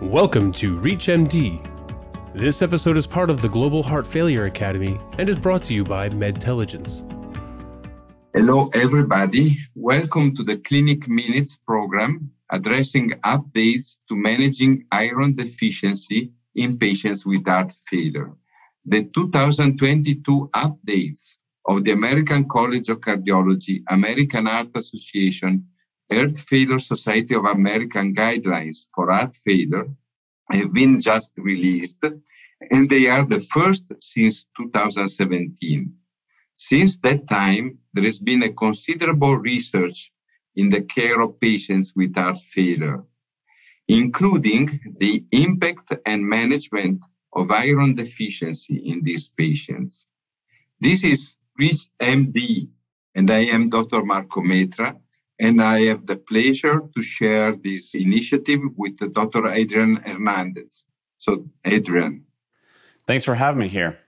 Welcome to ReachMD. This episode is part of the Global Heart Failure Academy and is brought to you by Medtelligence. Hello, everybody. Welcome to the Clinic Minutes program addressing updates to managing iron deficiency in patients with heart failure. The 2022 updates of the American College of Cardiology, American Heart Association, Heart Failure Society of American guidelines for heart failure have been just released, and they are the first since 2017. Since that time, there has been a considerable research in the care of patients with heart failure, including the impact and management of iron deficiency in these patients. This is Reach MD, and I am Dr. Marco Metra, and I have the pleasure to share this initiative with Dr. Adrian Hernandez. So, Adrian. Thanks for having me here.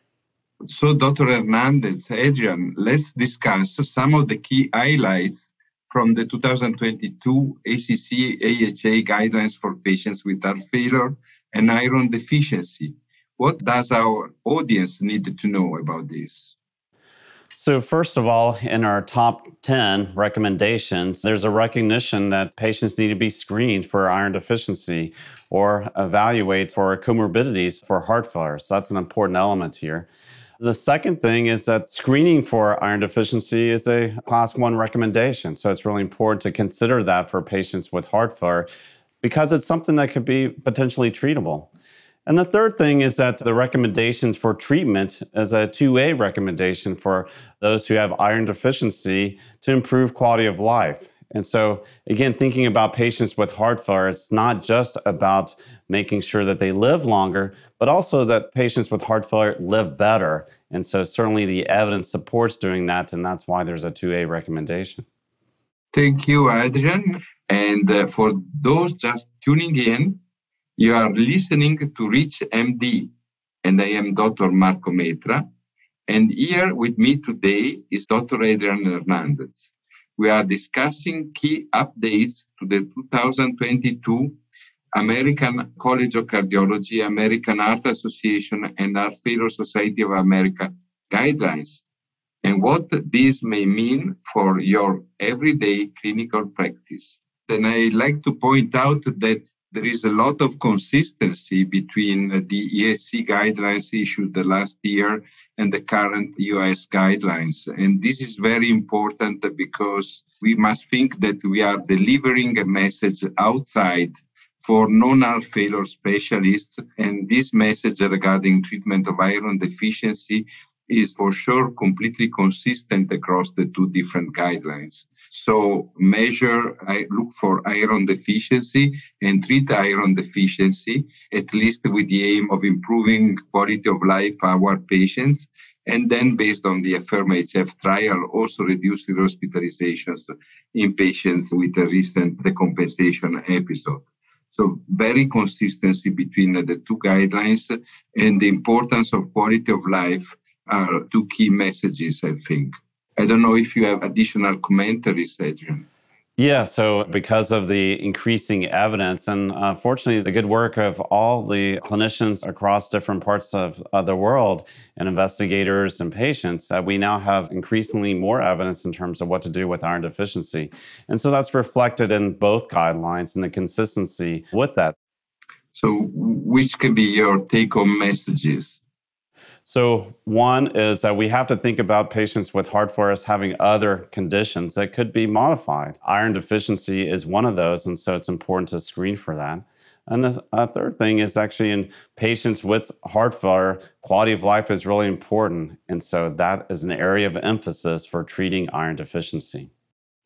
So, Dr. Hernandez, Adrian, let's discuss some of the key highlights from the 2022 ACC AHA guidelines for patients with heart failure and iron deficiency. What does our audience need to know about this? So, first of all, in our top 10 recommendations, there's a recognition that patients need to be screened for iron deficiency or evaluate for comorbidities for heart failure. So, that's an important element here. The second thing is that screening for iron deficiency is a class one recommendation. So, it's really important to consider that for patients with heart failure because it's something that could be potentially treatable. And the third thing is that the recommendations for treatment is a 2A recommendation for those who have iron deficiency to improve quality of life. And so, again, thinking about patients with heart failure, it's not just about making sure that they live longer, but also that patients with heart failure live better. And so, certainly, the evidence supports doing that, and that's why there's a 2A recommendation. Thank you, Adrian. And uh, for those just tuning in, you are listening to Reach MD, and I am Dr. Marco Metra. And here with me today is Dr. Adrian Hernandez. We are discussing key updates to the 2022 American College of Cardiology, American Heart Association, and Heart Failure Society of America guidelines, and what this may mean for your everyday clinical practice. Then I like to point out that there is a lot of consistency between the ESC guidelines issued the last year and the current US guidelines. And this is very important because we must think that we are delivering a message outside for non-heart failure specialists. And this message regarding treatment of iron deficiency is for sure completely consistent across the two different guidelines. So measure, I look for iron deficiency and treat iron deficiency, at least with the aim of improving quality of life for our patients. And then based on the AFFIRM-HF trial, also reduce the hospitalizations in patients with a recent decompensation episode. So very consistency between the two guidelines and the importance of quality of life are two key messages, I think. I don't know if you have additional commentaries, Adrian. Yeah, so because of the increasing evidence, and uh, fortunately, the good work of all the clinicians across different parts of, of the world and investigators and patients, uh, we now have increasingly more evidence in terms of what to do with iron deficiency. And so that's reflected in both guidelines and the consistency with that. So, which could be your take home messages? So, one is that we have to think about patients with heart failure having other conditions that could be modified. Iron deficiency is one of those, and so it's important to screen for that. And the uh, third thing is actually in patients with heart failure, quality of life is really important. And so that is an area of emphasis for treating iron deficiency.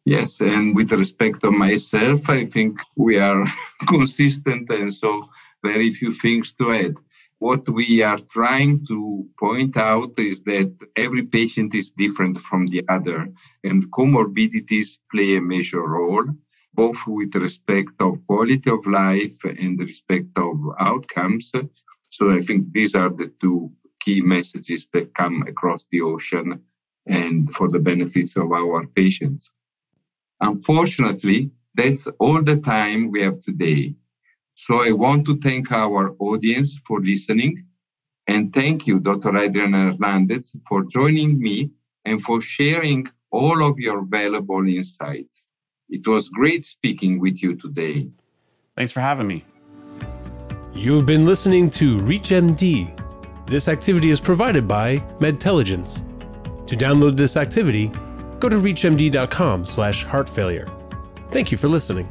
Yes, and with respect to myself, I think we are consistent, and so very few things to add what we are trying to point out is that every patient is different from the other, and comorbidities play a major role, both with respect of quality of life and respect of outcomes. So I think these are the two key messages that come across the ocean and for the benefits of our patients. Unfortunately, that's all the time we have today. So I want to thank our audience for listening. And thank you, Dr. Adrian Hernandez, for joining me and for sharing all of your valuable insights. It was great speaking with you today. Thanks for having me. You've been listening to ReachMD. This activity is provided by Medtelligence. To download this activity, go to reachmd.com slash heart failure. Thank you for listening.